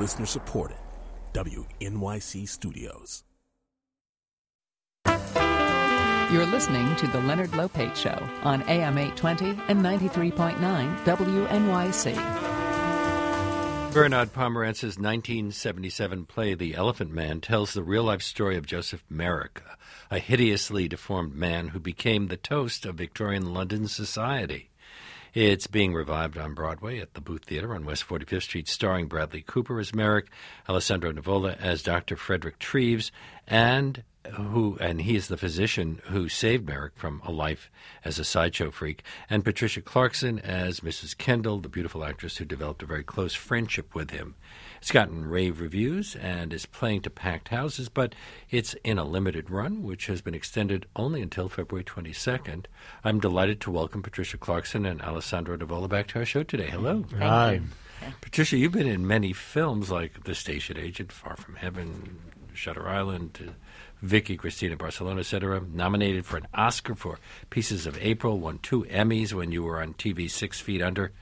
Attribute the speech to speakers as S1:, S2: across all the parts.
S1: Listener supported. WNYC Studios.
S2: You're listening to The Leonard Lopate Show on AM 820 and 93.9 WNYC.
S3: Bernard Pomerance's 1977 play The Elephant Man tells the real life story of Joseph Merrick, a hideously deformed man who became the toast of Victorian London society. It's being revived on Broadway at the Booth Theater on West 45th Street, starring Bradley Cooper as Merrick, Alessandro Nivola as Dr. Frederick Treves, and who and he is the physician who saved Merrick from a life as a sideshow freak, and Patricia Clarkson as Mrs. Kendall, the beautiful actress who developed a very close friendship with him. It's gotten rave reviews and is playing to packed houses, but it's in a limited run, which has been extended only until February 22nd. I'm delighted to welcome Patricia Clarkson and Alessandro Nivola back to our show today. Hello.
S4: Hi.
S3: Patricia, you've been in many films like The Station Agent, Far From Heaven, Shutter Island, uh, Vicky Cristina Barcelona, etc. Nominated for an Oscar for Pieces of April, won two Emmys when you were on TV Six Feet Under.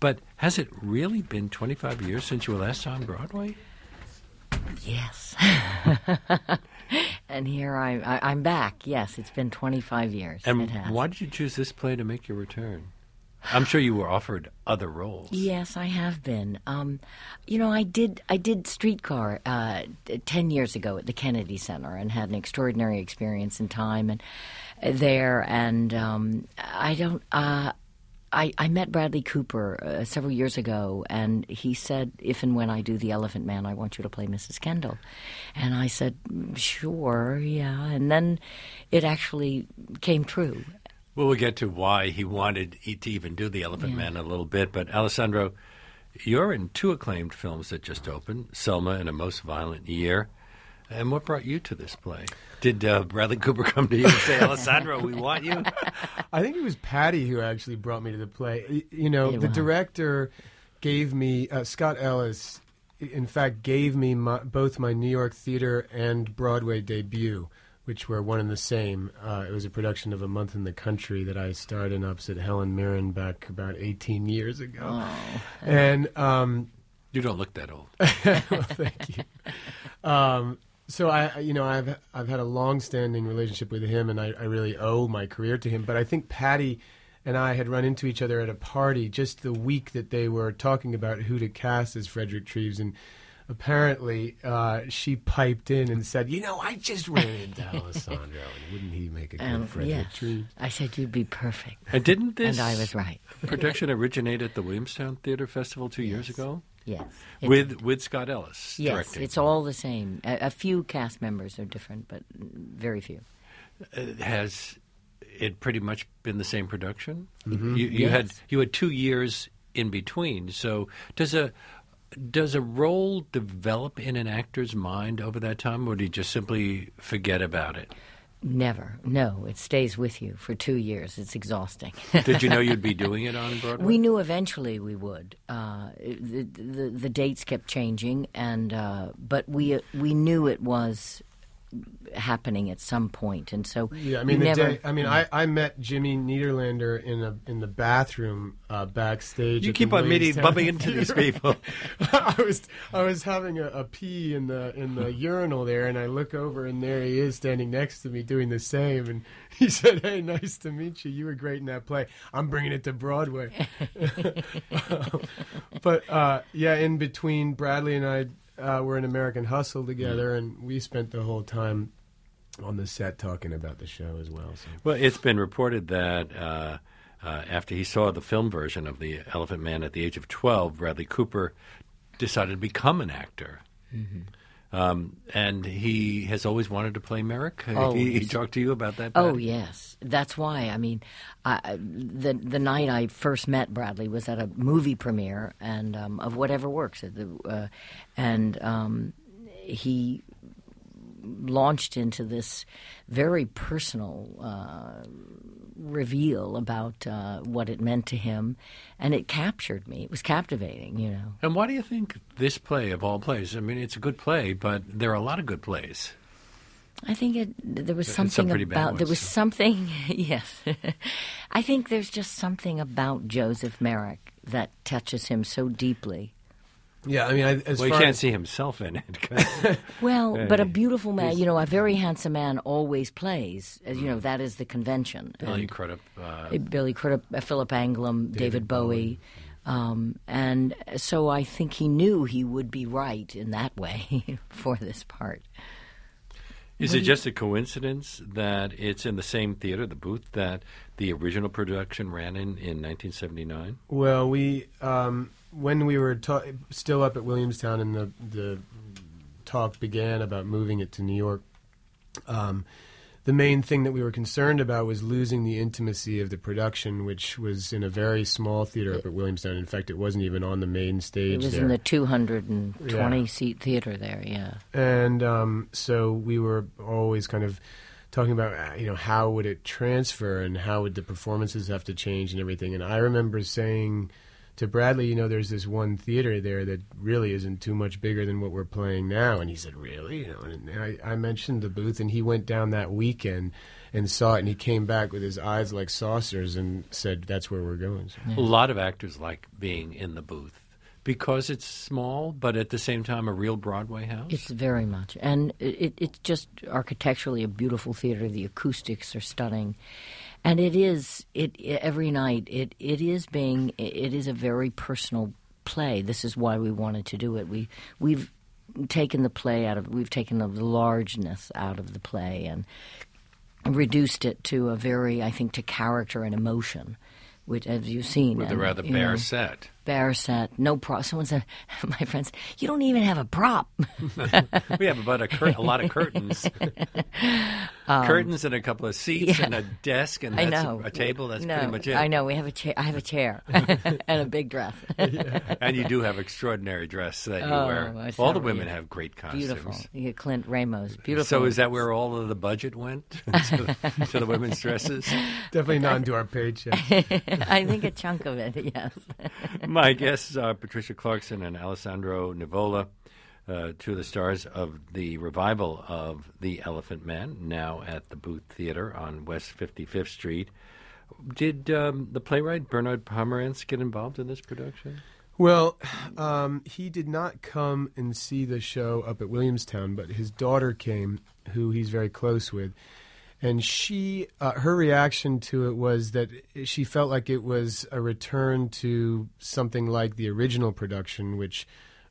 S3: But has it really been 25 years since you were last on Broadway?
S5: Yes. and here I, I, I'm back. Yes, it's been 25 years.
S3: And why did you choose this play to make your return? I'm sure you were offered other roles.
S5: Yes, I have been. Um, you know, I did. I did Streetcar uh, ten years ago at the Kennedy Center, and had an extraordinary experience in time and uh, there. And um, I don't. Uh, I, I met Bradley Cooper uh, several years ago, and he said, "If and when I do The Elephant Man, I want you to play Mrs. Kendall." And I said, "Sure, yeah." And then it actually came true.
S3: Well, we'll get to why he wanted to even do The Elephant
S5: Yeah.
S3: Man a little bit. But, Alessandro, you're in two acclaimed films that just opened Selma and A Most Violent Year. And what brought you to this play? Did uh, Bradley Cooper come to you and say, Alessandro, we want you?
S4: I think it was Patty who actually brought me to the play. You know,
S5: It
S4: the
S5: was.
S4: director gave me uh, Scott Ellis. In fact, gave me my, both my New York theater and Broadway debut, which were one and the same. Uh, it was a production of A Month in the Country that I starred in opposite Helen Mirren back about 18 years ago.
S5: Oh.
S4: And um,
S3: You don't look that old.
S4: well, thank you. Um, so I, you know, I've I've had a long-standing relationship with him, and I, I really owe my career to him. But I think Patty and I had run into each other at a party just the week that they were talking about who to cast as Frederick Treves, and apparently uh, she piped in and said, "You know, I just ran into Alessandro, and wouldn't he make a good
S5: Um,
S4: Frederick
S5: yes.
S4: Treves?"
S5: I said you'd be perfect,
S3: And didn't this
S5: and I was right.
S3: production originate at the Williamstown Theater Festival two years ago?
S5: Yes. It-
S3: With with Scott Ellis
S5: yes,
S3: directing.
S5: it's all the same. A, a few cast members are different, but very few.
S3: Uh, has it pretty much been the same production?
S4: Mm-hmm.
S3: You, you had you had two years in between. So does a does a role develop in an actor's mind over that time, or do you just simply forget about it?
S5: Never. No, it stays with you for two years. It's exhausting.
S3: Did you know you'd be doing it on Broadway?
S5: we knew eventually we would. Uh, the, the the dates kept changing, and uh, but we we knew it was happening at some point, and so
S4: Yeah, I mean, the
S5: never.
S4: day, I mean, I, I met Jimmy Nederlander in a in the bathroom uh, backstage.
S3: you keep on meeting, bumping into these people.
S4: I was I was having a, a pee in the in the urinal there, and I look over, and there he is standing next to me doing the same. And he said, "Hey, nice to meet you. You were great in that play. I'm bringing it to Broadway." but uh, yeah, in between, Bradley and I uh, were in American Hustle together, and we spent the whole time on the set talking about the show as well. So.
S3: Well, it's been reported that uh, uh, after he saw the film version of The Elephant Man at the age of 12, Bradley Cooper decided to become an actor.
S5: Mm-hmm.
S3: Um, and he has always wanted to play Merrick. He- he, talked to you about that.
S5: Oh yes, that's why. I mean, I, I- the the night I first met Bradley was at a movie premiere and um, of Whatever Works, at the, uh, and um, he launched into this very personal uh, reveal about uh, what it meant to him, and it captured me. It was captivating, you know.
S3: And why do you think this play, of all plays, I mean, it's a good play, but there are a lot of good plays.
S5: I think it, there was
S3: some
S5: something
S3: bad
S5: about there
S3: ones.
S5: was something. Yes, I think there's just something about Joseph Merrick that touches him so deeply.
S4: Yeah, I mean, I, as
S3: well, he can't
S4: as,
S3: see himself in it.
S5: Well, but a beautiful man, you know, a very handsome man always plays. As you know, that is the convention.
S3: Billy
S5: And-
S3: Crudup. Uh,
S5: Uh, Billy Crudup, uh, Philip Anglim, David, Bowie. Um, and so I think he knew he would be right in that way for this part.
S3: Is it just a coincidence that it's in the same theater, the booth, that the original production ran in in 1979?
S4: Well, we um, when we were ta- still up at Williamstown and the the talk began about moving it to New York. Um, the main thing that we were concerned about was losing the intimacy of the production, which was in a very small theater up at Williamstown. In fact, it wasn't even on the main stage.
S5: It was
S4: there.
S5: in the 220
S4: Yeah.
S5: seat theater there, yeah.
S4: and um, so we were always kind of talking about uh, you know how would it transfer and how would the performances have to change and everything and i remember saying to bradley you know there's this one theater there that really isn't too much bigger than what we're playing now and he said really you know and I, I mentioned the booth and he went down that weekend and saw it and he came back with his eyes like saucers and said that's where we're going so.
S3: A lot of actors like being in the booth because it's small, but at the same time a real Broadway house.
S5: It's very much, and it, it's just architecturally a beautiful theater. The acoustics are stunning, and it is it every night. It it is being it is a very personal play. This is why we wanted to do it. We we've taken the play out of we've taken the largeness out of the play and reduced it to a very I think to character and emotion, which as you've seen
S3: with a rather bare
S5: know,
S3: set.
S5: Bare set, no prop. Someone said, my friends, you don't even have a prop.
S3: We have about a, cur- a lot of curtains, um, curtains and a couple of seats
S5: yeah.
S3: and a desk and
S5: I know
S3: a table. That's
S5: no,
S3: pretty much it.
S5: I know we have a chair. I have a chair and a big dress.
S3: And you do have extraordinary dress that you
S5: Oh,
S3: wear.
S5: I
S3: All the women
S5: you.
S3: have great costumes.
S5: Beautiful. You get Clint Ramos. Beautiful.
S3: So is that where all of the budget went to, the, to the women's dresses?
S4: definitely not into our paycheck
S5: I think a chunk of it. Yes.
S3: My guests are Patricia Clarkson and Alessandro Nivola, uh, two of the stars of the revival of The Elephant Man, now at the Booth Theater on West 55th Street. Did um, the playwright Bernard Pomerance get involved in this production?
S4: Well, um, he did not come and see the show up at Williamstown, but his daughter came, who he's very close with, and she, uh, her reaction to it was that she felt like it was a return to something like the original production, which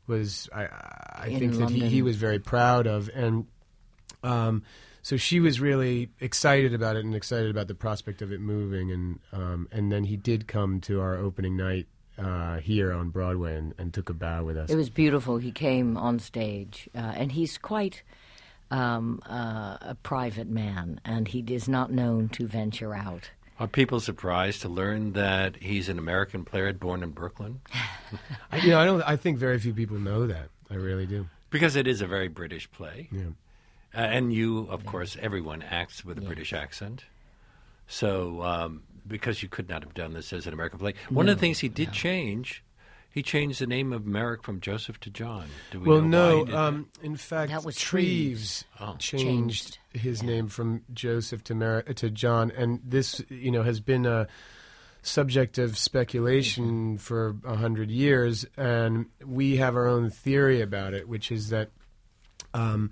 S4: was I, I
S5: In
S4: think that he, he was very proud of, and um, so she was really excited about it and excited about the prospect of it moving, and um, and then he did come to our opening night uh, here on Broadway and, and took a bow with us.
S5: It was beautiful. He came on stage, uh, and he's quite um, uh, a private man, and he is not known to venture out.
S3: Are people surprised to learn that he's an American playwright born in Brooklyn?
S4: I, you know, I don't. I think very few people know that. I really do.
S3: Because it is a very British play.
S4: Yeah.
S3: Uh, and you, of course, everyone acts with a
S5: Yeah.
S3: British accent. So, um, because you could not have done this as an American play. One of the things he did change, he changed the name of Merrick from Joseph to John. Do we
S4: Well,
S3: know
S4: no.
S3: did?
S4: Um, in fact,
S5: That was
S4: Treves
S3: Oh.
S4: changed his name from Joseph to Mer- to John, and this, you know, has been a subject of speculation for a hundred years, and we have our own theory about it, which is that. Um,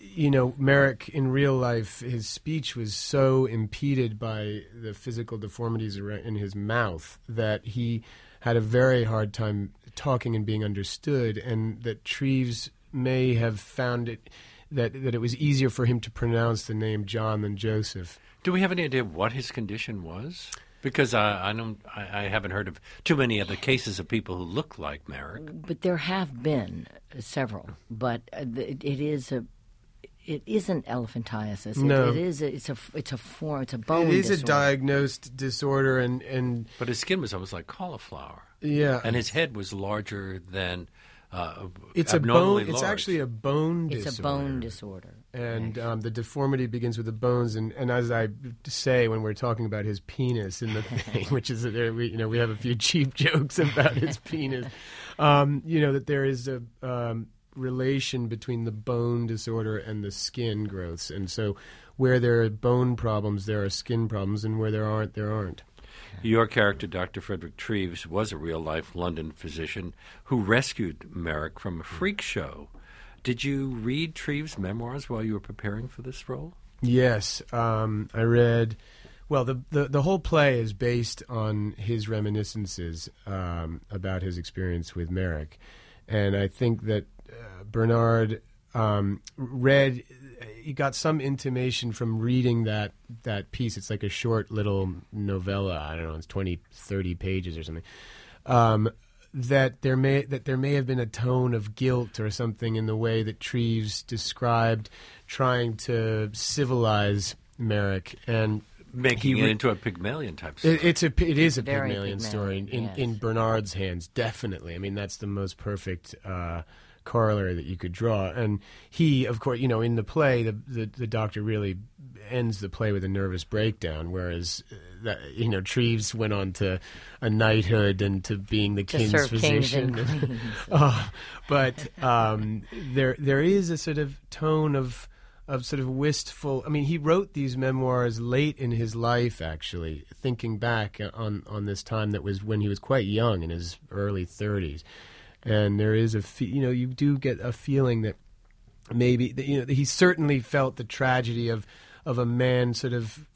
S4: you know, Merrick in real life, his speech was so impeded by the physical deformities in his mouth that he had a very hard time talking and being understood, and that Treves may have found it that that it was easier for him to pronounce the name John than Joseph.
S3: Do we have any idea what his condition was? Because I, I don't, I, I haven't heard of too many other cases of people who look like Merrick.
S5: But there have been several. But uh, it is a. It isn't elephantiasis. It-
S4: No.
S5: it is. A, it's a. It's a form. It's a bone.
S4: it is a diagnosed disorder, and and
S3: But his skin was almost like cauliflower,
S4: yeah,
S3: and his head was larger than. Uh,
S4: it's a
S3: abnormally
S4: bone. It's actually a bone.
S5: It's
S4: disorder.
S5: a bone disorder.
S4: and um, the deformity begins with the bones. And, and as I say when we're talking about his penis in the thing, which is that there, we you know we have a few cheap jokes about his penis, um, you know that there is a um, relation between the bone disorder and the skin growths, and so where there are bone problems, there are skin problems, and where there aren't, there aren't.
S3: Your character, Dr. Frederick Treves, was a real life London physician who rescued Merrick from a freak show. Did you read Treves' memoirs while you were preparing for this role?
S4: Yes, um, I read. Well, the, the the whole play is based on his reminiscences um, about his experience with Merrick, and I think that Bernard um, read. He got some intimation from reading that that piece. It's like a short little novella. I don't know. It's 20, 30 pages or something. Um, that there may that there may have been a tone of guilt or something in the way that Treves described trying to civilize Merrick and
S3: Making
S4: he
S3: it into a Pygmalion type story.
S4: it, it's a it is a
S5: Very
S4: Pygmalion story in,
S5: Pygmalion,
S4: in
S5: yes.
S4: Bernard's hands, definitely. I mean, that's the most perfect uh, corollary that you could draw. And he, of course, you know, in the play, the the, the doctor really ends the play with a nervous breakdown, whereas uh, that you know Treves went on to a knighthood and to being the
S5: To
S4: king's
S5: kings
S4: physician.
S5: and.
S4: Uh, but um, there there is a sort of tone of of sort of wistful. I mean, he wrote these memoirs late in his life, actually, thinking back on on this time that was when he was quite young, in his early thirties. And there is a fe- you know you do get a feeling that maybe you know he certainly felt the tragedy of of a man sort of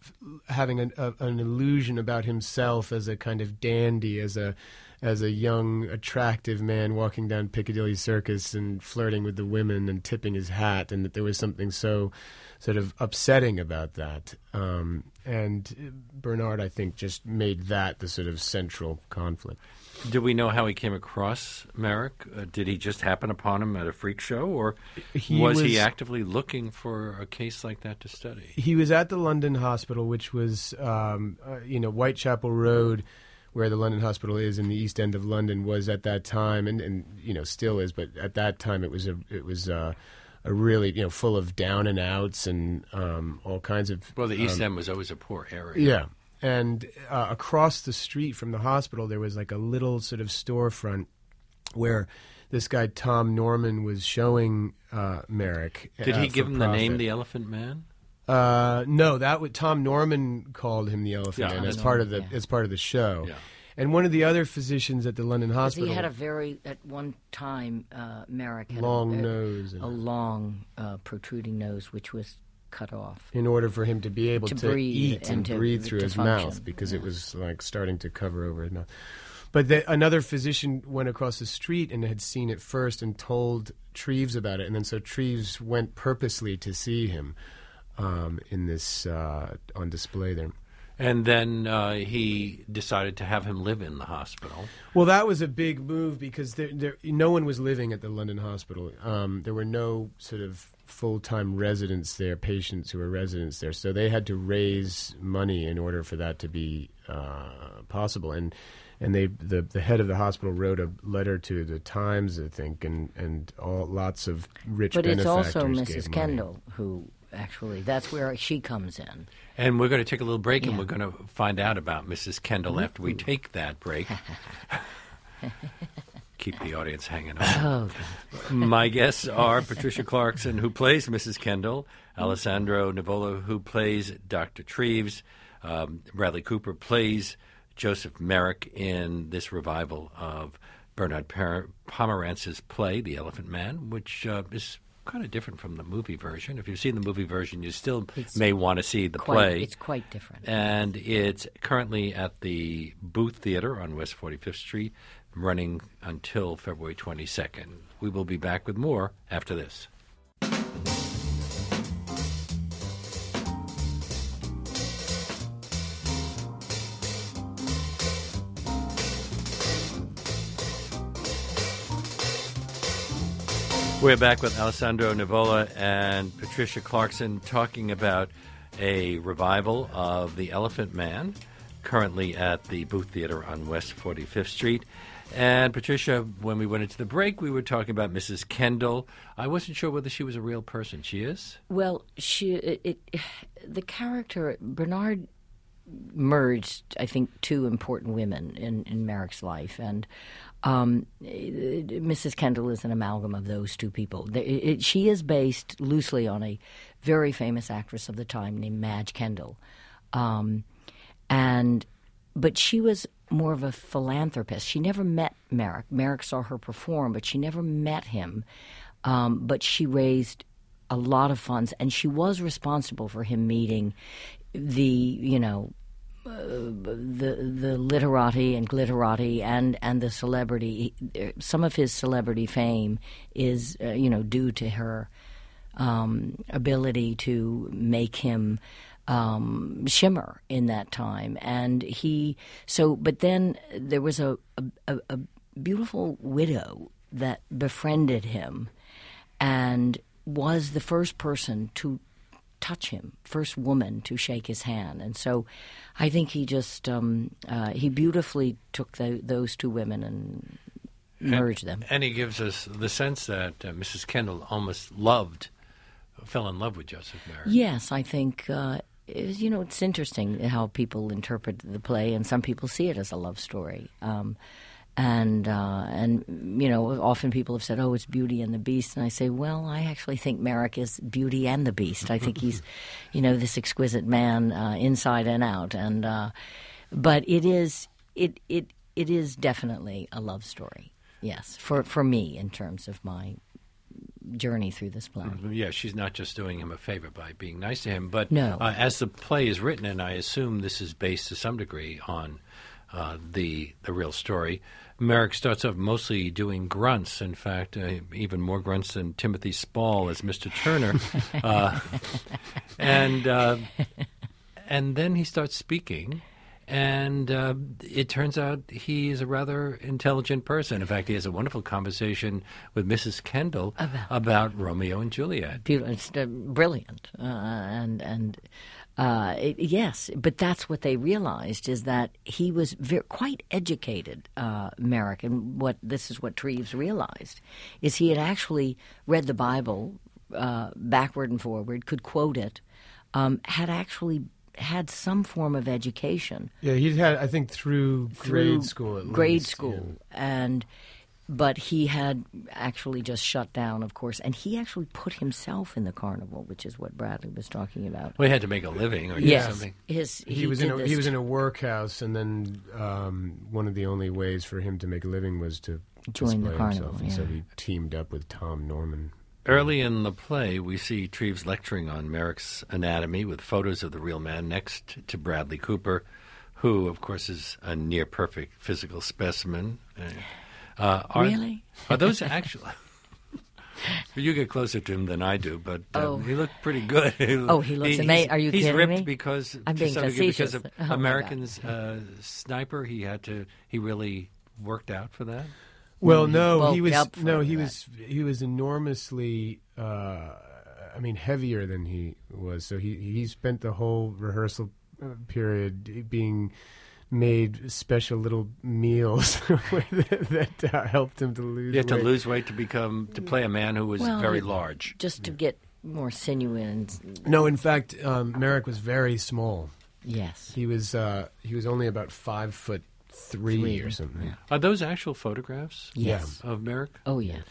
S4: having an, a, an illusion about himself as a kind of dandy, as a as a young, attractive man walking down Piccadilly Circus and flirting with the women and tipping his hat, and that there was something so sort of upsetting about that. Um, and Bernard, I think, just made that the sort of central conflict.
S3: Do we know how he came across Merrick? Uh, did he just happen upon him at a freak show, or
S4: He
S3: was, he actively looking for a case like that to study?
S4: he was at the London Hospital, which was, um, uh, you know, Whitechapel Road, where the London Hospital is in the East End of London, was at that time, and, and you know, still is, but at that time it was a it was uh, a really you know full of down and outs and um, all kinds of
S3: Well, the East
S4: um,
S3: End was always a poor area.
S4: yeah. And uh, across the street from the hospital, there was like a little sort of storefront where this guy Tom Norman was showing uh, Merrick.
S3: Did
S4: uh,
S3: he give
S4: for
S3: him the name the Elephant Man?
S4: Uh, no, that would Tom Norman called him the Elephant
S3: Yeah.
S4: Man as
S5: Tom
S4: part of the
S5: yeah.
S4: as part of the show.
S3: Yeah.
S4: And one of the other physicians at the London Hospital,
S5: he had a very at one time uh, Merrick had
S4: long
S5: a, a,
S4: nose, and
S5: a long uh, protruding nose which was cut off.
S4: in order for him to be able
S5: To
S4: to,
S5: breathe
S4: eat and,
S5: and to-
S4: breathe through
S5: to
S4: his
S5: function.
S4: mouth because it was like starting to cover over his mouth. But the, another physician went across the street and had seen it first and told Treves about it, and then so Treves went purposely to see him um, in this uh, on display there.
S3: And then uh, he decided to have him live in the hospital.
S4: Well, that was a big move because there, there, no one was living at the London hospital. Um, there were no sort of full time residents there, patients who were residents there. So they had to raise money in order for that to be uh, possible. And and they the, the head of the hospital wrote a letter to the Times, I think, and and all lots of rich
S5: But it's also
S4: gave
S5: Mrs.
S4: money.
S5: Kendall who actually that's where she comes in.
S3: And we're going to take a little break, and we're going to find out about Mrs. Kendall after we take that break. Keep the audience hanging on.
S5: Oh,
S3: My guests are Patricia Clarkson, who plays Mrs. Kendall, Alessandro Nivola, who plays Dr. Treves, um, Bradley Cooper plays Joseph Merrick in this revival of Bernard Pomerance's play, The Elephant Man, which uh, is kind of different from the movie version. If you've seen the movie version, you still
S5: It's
S3: may want to see the
S5: quite,
S3: play
S5: It's quite different.
S3: and it's currently at the Booth Theater on West 45th Street, running until February 22nd. We will be back with more after this. We're back with Alessandro Nivola and Patricia Clarkson talking about a revival of The Elephant Man, currently at the Booth Theater on West 45th Street. And Patricia, when we went into the break, we were talking about Mrs. Kendall. I wasn't sure whether she was a real person. She is?
S5: Well, she it, it the character Bernard merged, I think, two important women in, in Merrick's life, and um, Mrs. Kendall is an amalgam of those two people. It- it- she is based loosely on a very famous actress of the time named Madge Kendall, um, and but she was more of a philanthropist. She never met Merrick. Merrick saw her perform, but she never met him. Um, but she raised a lot of funds, and she was responsible for him meeting the, you know, uh, the the literati and glitterati and and the celebrity. Some of his celebrity fame is, uh, you know, due to her um, ability to make him um, shimmer in that time. And he so, but then there was a, a, a beautiful widow that befriended him and was the first person to touch him, first woman to shake his hand. And so I think he just, um, uh, he beautifully took the, those two women and merged them.
S3: And he gives us the sense that uh, Mrs. Kendall almost loved, fell in love with Joseph Merrick.
S5: Yes, I think. Uh, is, you know, it's interesting how people interpret the play, and some people see it as a love story. Um, and uh, and you know, often people have said, "Oh, it's Beauty and the Beast," and I say, "Well, I actually think Merrick is Beauty and the Beast. I think he's, you know, this exquisite man uh, inside and out." And uh, but it is it it it is definitely a love story. Yes, for for me in terms of my journey through this play.
S3: Yeah, she's not just doing him a favor by being nice to him, but
S5: No.
S3: uh, as the play is written, and I assume this is based to some degree on uh, the the real story. Merrick starts off mostly doing grunts. In fact, uh, even more grunts than Timothy Spall as Mr. Turner, uh, and uh, and then he starts speaking. And uh, it turns out he is a rather intelligent person. In fact, he has a wonderful conversation with Mrs. Kendall about Romeo and Juliet.
S5: Beautiful, uh, brilliant, uh, and and uh, it, yes, but that's what they realized is that he was ve- quite educated, uh, Merrick, and what this is what Treves realized is he had actually read the Bible uh, backward and forward, could quote it, um, had actually had some form of education
S4: Yeah, he'd had, I think, through,
S5: through
S4: grade school. At
S5: grade
S4: least,
S5: school, and but he had actually just shut down, of course, and he actually put himself in the carnival, which is what Bradley was talking about.
S3: Well, he had to make a living or
S5: yes,
S3: something.
S5: his he,
S4: He, was in a, he was in a workhouse, and then um, one of the only ways for him to make a living was to
S5: Join the
S4: display
S5: carnival,
S4: himself, and so he teamed up with Tom Norman.
S3: Early in the play, we see Treves lecturing on Merrick's anatomy with photos of the real man next to Bradley Cooper, who, of course, is a near perfect physical specimen. Uh, are,
S5: Really?
S3: Are those actual? you get closer to him than I do, but um,
S5: Oh.
S3: he looked pretty good.
S5: Oh, he looks ama-
S3: he's-
S5: are you
S3: he's
S5: kidding
S3: ripped
S5: me?
S3: because
S5: I'm being
S3: degree because of
S5: Oh.
S3: American's uh, sniper. He had to. He really worked out for that.
S4: Well, no, he was no, he
S5: that.
S4: was he was enormously. Uh, I mean, heavier than he was. So he he spent the whole rehearsal uh, period being made special little meals that, that uh, helped him to lose.
S3: He had to
S4: weight.
S3: lose weight to become to play a man who was
S5: Well,
S3: very large.
S5: just to get more sinewy and
S4: No, in fact, um, Merrick was very small.
S5: yes,
S4: He was uh, he was only about five foot three,
S5: Three,
S4: or something.
S5: yeah.
S3: Are those actual photographs
S5: yes,
S3: of Merrick?
S5: oh yes.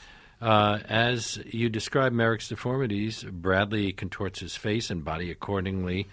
S3: Uh, as you describe Merrick's deformities, Bradley contorts his face and body accordingly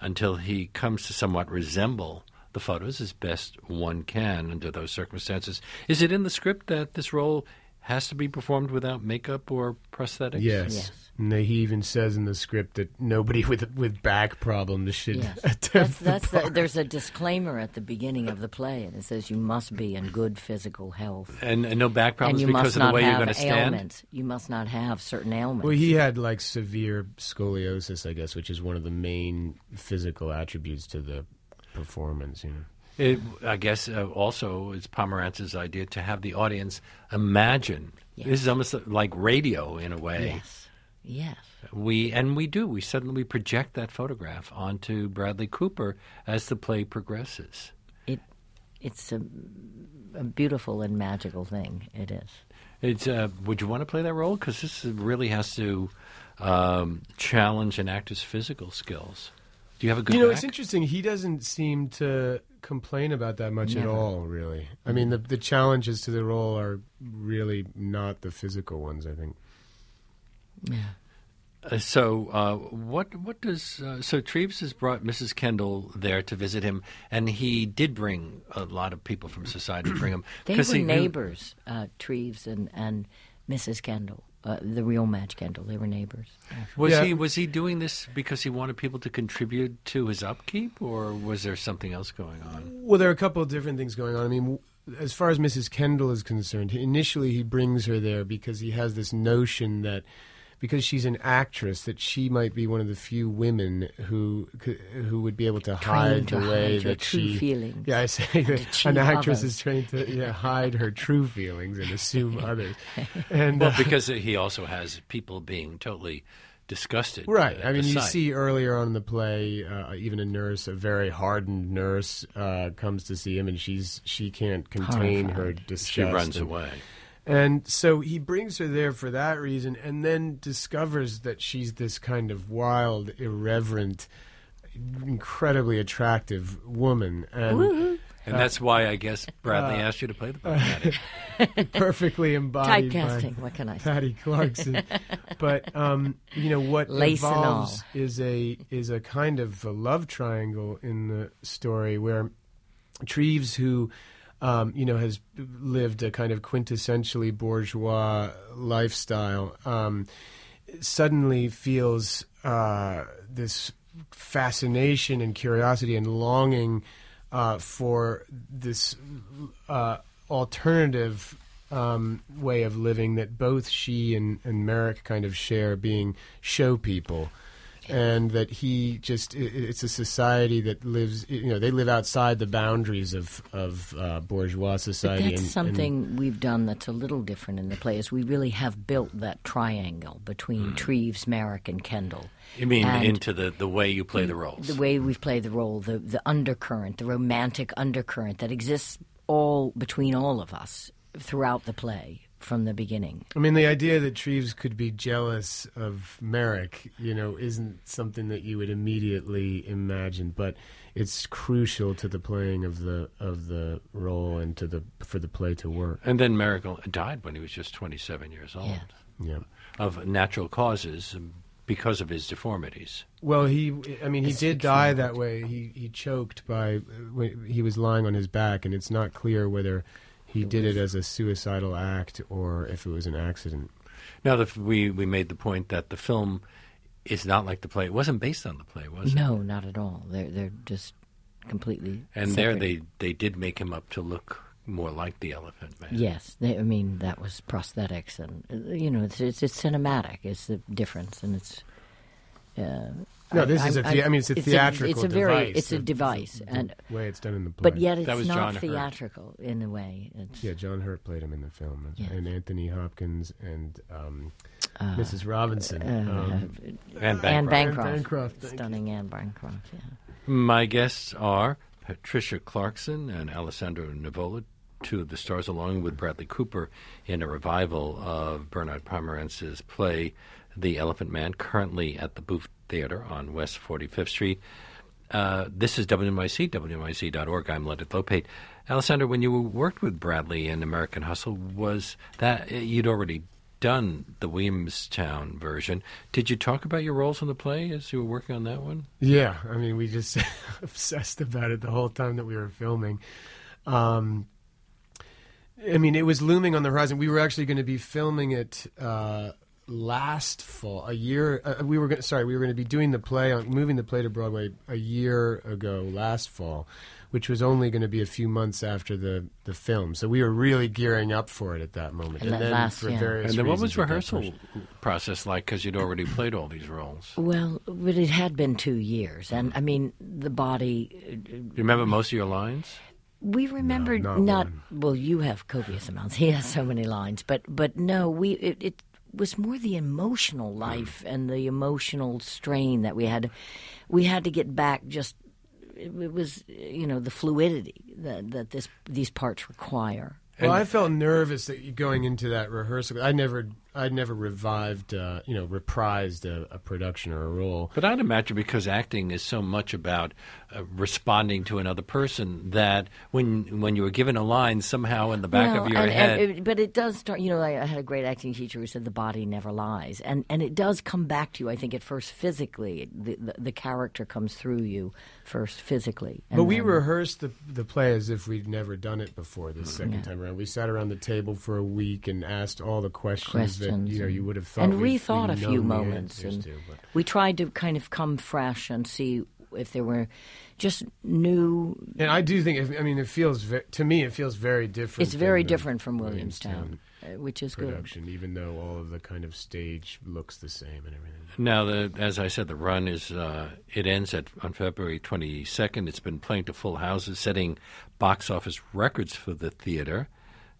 S3: until he comes to somewhat resemble the photos as best one can under those circumstances. Is it in the script that this role has to be performed without makeup or prosthetics?
S4: Yes.
S5: Yes.
S4: And they, he even says in the script that nobody with with back problems should
S5: Yes,
S4: attempt
S5: that's,
S4: the
S5: that's the,
S4: part.
S5: there's a disclaimer at the beginning of the play, and it says you must be in good physical health,
S3: And, and no back
S5: and
S3: problems
S5: you
S3: because
S5: must
S3: of the way you're going to stand?
S5: You must not have certain ailments.
S4: Well, he had like severe scoliosis, I guess, which is one of the main physical attributes to the performance. You know.
S3: It, I guess uh, also it's Pomerance's idea to have the audience imagine.
S5: Yes.
S3: This is almost like radio in a way.
S5: yes, yes.
S3: We and we do. We suddenly project that photograph onto Bradley Cooper as the play progresses.
S5: It it's a, a beautiful and magical thing. It is.
S3: It's. Uh, would you want to play that role? Because this really has to um, challenge an actor's physical skills. Do you have a good?
S4: You know,
S3: back?
S4: it's interesting. He doesn't seem to complain about that much at all. Really, I mean, the the challenges to the role are really not the physical ones. I think.
S5: Yeah.
S3: Uh, so, uh, what what does uh, so Treves has brought Mrs. Kendall there to visit him, and he did bring a lot of people from society to bring him.
S5: They
S3: 'cause
S5: were
S3: he knew-
S5: neighbors, uh, Treves and, and Mrs. Kendall, uh, the real Madge Kendall. They were neighbors.
S3: Was
S4: Yeah.
S3: he was he doing this because he wanted people to contribute to his upkeep, or was there something else going on?
S4: Well, there are a couple of different things going on. I mean, as far as Mrs. Kendall is concerned, initially he brings her there because he has this notion that because she's an actress, that she might be one of the few women who who would be able to hide
S5: to
S4: the way
S5: hide
S4: that
S5: true
S4: she.
S5: feelings.
S4: Yeah, I say that an actress
S5: others.
S4: is trained to yeah, hide her true feelings and assume others. And
S3: Well,
S4: uh,
S3: because he also has people being totally disgusted.
S4: Right. I mean, you
S3: sight.
S4: see earlier on in the play, uh, even a nurse, a very hardened nurse, uh, comes to see him, and she's she can't contain her disgust.
S3: she runs
S4: and-
S3: away.
S4: And so he brings her there for that reason, and then discovers that she's this kind of wild, irreverent, incredibly attractive woman, and
S3: And that's why I guess Bradley asked you to play the part.
S4: perfectly embodied by
S5: Typecasting, what can I say?
S4: Patty Clarkson. but um, you know what
S5: Lace
S4: evolves is a is a kind of a love triangle in the story where Treves, who um, you know has lived a kind of quintessentially bourgeois lifestyle, um, suddenly feels uh, this fascination and curiosity and longing uh, for this uh, alternative um, way of living that both she and, and Merrick kind of share, being show people. And that he just, i- i- it's a society that lives, you know, they live outside the boundaries of, of uh, bourgeois
S5: But
S4: society.
S5: that's
S4: and- and-
S5: something we've done that's a little different in the play. Is we really have built that triangle between Treves, Merrick, and Kendall.
S3: You mean
S5: And
S3: into the, the way you play the roles?
S5: the way we've played the role, the the undercurrent, the romantic undercurrent that exists all between all of us throughout the play from the beginning.
S4: I mean, the idea that Treves could be jealous of Merrick, you know, isn't something that you would immediately imagine, but it's crucial to the playing of the of the role and to the for the play to work.
S3: and then Merrick died when he was just 27 years old
S5: Yeah.
S4: Yeah.
S3: of natural causes um, because of his deformities.
S4: Well, he, I mean, he did die that way. He he choked by when he was lying on his back, and it's not clear whether he did it as a suicidal act or if it was an accident.
S3: Now, the, we, we made the point that the film is not like the play. It wasn't based on the play, was it?
S5: No, not at all. They're they're just completely.
S3: And there they, they did make him up to look more like the Elephant Man.
S5: Yes, they, I mean that was prosthetics, and uh, you know it's it's, it's cinematic. It's the difference, and it's. Uh,
S4: No, this is a thea- I mean, it's a theatrical
S5: it's a very
S4: device.
S5: it's a
S4: The-
S5: device,
S4: the
S5: and
S4: way it's done in the play.
S5: but yet
S3: That
S5: it's
S3: was
S5: not
S3: John Hurt.
S5: theatrical in a way. It's,
S4: Yeah, John Hurt played him in the film,
S5: Yes.
S4: and Anthony Hopkins and um,
S5: Uh,
S4: Mrs. Robinson. um,
S3: And
S5: Anne
S3: Bancroft.
S5: Bancroft,
S4: Anne Bancroft, thank you.
S5: stunning Anne Bancroft. Yeah.
S3: My guests are Patricia Clarkson and Alessandro Nivola, two of the stars, along with Bradley Cooper, in a revival of Bernard Pomerance's play The Elephant Man, currently at the Booth Theater on West 45th Street. Uh, this is WNYC, WNYC.org. I'm Leonard Lopate. Alessandro, when you worked with Bradley in American Hustle, was that you'd already done the Williamstown version? Did you talk about your roles in the play as you were working on that one?
S4: yeah, I mean, we just obsessed about it the whole time that we were filming. Um, I mean, it was looming on the horizon. We were actually going to be filming it uh, last fall, a year. Uh, we were gonna, sorry, we were going to be doing the play on moving the play to Broadway a year ago, last fall, which was only going to be a few months after the the film. So we were really gearing up for it at that moment.
S5: And that
S4: then
S5: last-
S4: for
S5: yeah.
S4: various
S3: And then what was rehearsal process like? Because you'd already played all these roles.
S5: Well, but it had been two years, and I mean the body.
S3: Do you remember most of your lines?
S5: We remembered
S4: not
S5: not, well. You have copious amounts. He has so many lines, but but no, we it, it was more the emotional mm. life and the emotional strain that we had. We had to get back. Just it, it was you know the fluidity that that this these parts require.
S4: Well, I felt nervous that you- going into that rehearsal. I never I'd never revived, uh, you know, reprised a, a production or a role.
S3: But I'd imagine because acting is so much about uh, responding to another person that when when you were given a line, somehow in the back
S5: Well,
S3: of your
S5: and-
S3: head,
S5: and it- but it does start. You know, I, I had a great acting teacher who said the body never lies, and and it does come back to you. I think at first physically, the the, the character comes through you first physically. and
S4: But we
S5: then-
S4: rehearsed the the play as if we'd never done it before this second time around. We sat around the table for a week and asked all the questions, that
S5: questions
S4: you know
S5: and-
S4: you would have thought
S5: and rethought a few moments and
S4: to,
S5: we tried to kind of come fresh and see if there were just new
S4: And I do think, I mean, it feels ve- to me, it feels very different.
S5: it's very different from williamstown, uh, which is good
S4: production, even though all of the kind of stage looks the same and everything.
S3: Now, the, as I said, the run is uh, it ends at on February 22nd. It's been playing to full houses, setting box office records for the theater.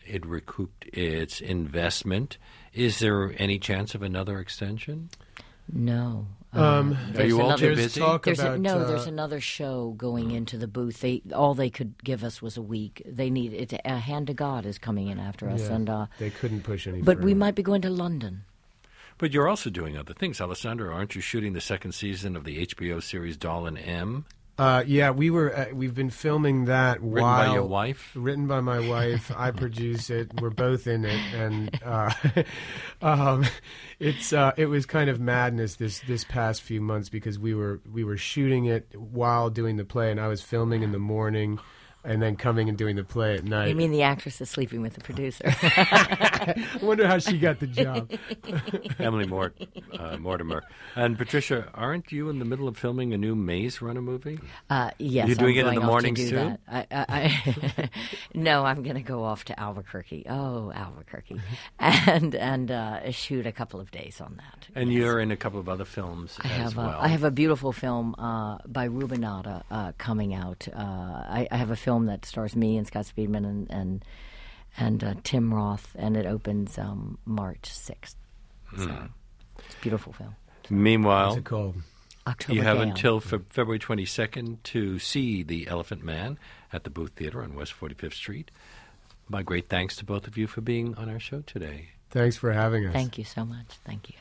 S3: It recouped its investment. Is there any chance of another extension?
S5: no
S4: Um,
S5: There's
S3: you all
S5: another-
S3: too busy?
S4: talk
S5: There's a, no,
S4: uh,
S5: there's another show going into the booth. They all they could give us was a week. They need it. A hand to God is coming in after us,
S4: yeah,
S5: and uh,
S4: they couldn't push any.
S5: but we might be going to London.
S3: But you're also doing other things, Alessandro. Aren't you shooting the second season of the HBO series Doll and Em?
S4: Uh, yeah, we were. Uh, we've been filming that
S3: Written
S4: while
S3: by your wife?
S4: Written by my wife. I produce it. We're both in it, and uh, um, it's uh, it was kind of madness this this past few months because we were we were shooting it while doing the play, and I was filming in the morning, and then coming and doing the play at night.
S5: You mean the actress is sleeping with the producer?
S4: I wonder how she got the job.
S3: Emily Mort, uh, Mortimer. And Patricia, aren't you in the middle of filming a new Maze Runner movie?
S5: Uh, yes,
S3: You're doing
S5: I'm
S3: it in the
S5: off to
S3: mornings, too?
S5: I, I, I no, I'm going to go off to Albuquerque. Oh, Albuquerque, and and uh, shoot a couple of days on that.
S3: And
S5: Yes.
S3: you're in a couple of other films
S5: I
S3: as
S5: have
S3: well.
S5: a, I have a beautiful film uh, by Ruba Nadda uh, coming out. Uh, I, I have a film that stars me and Scott Speedman and and, and uh, Tim Roth, and it opens um, March sixth. So it's a beautiful film.
S3: Meanwhile,
S4: What's it called?
S5: October.
S3: You have
S5: Gale.
S3: until fe- February 22nd to see The Elephant Man at the Booth Theater on West 45th Street. My great thanks to both of you for being on our show today.
S4: Thanks for having us.
S5: Thank you so much. Thank you.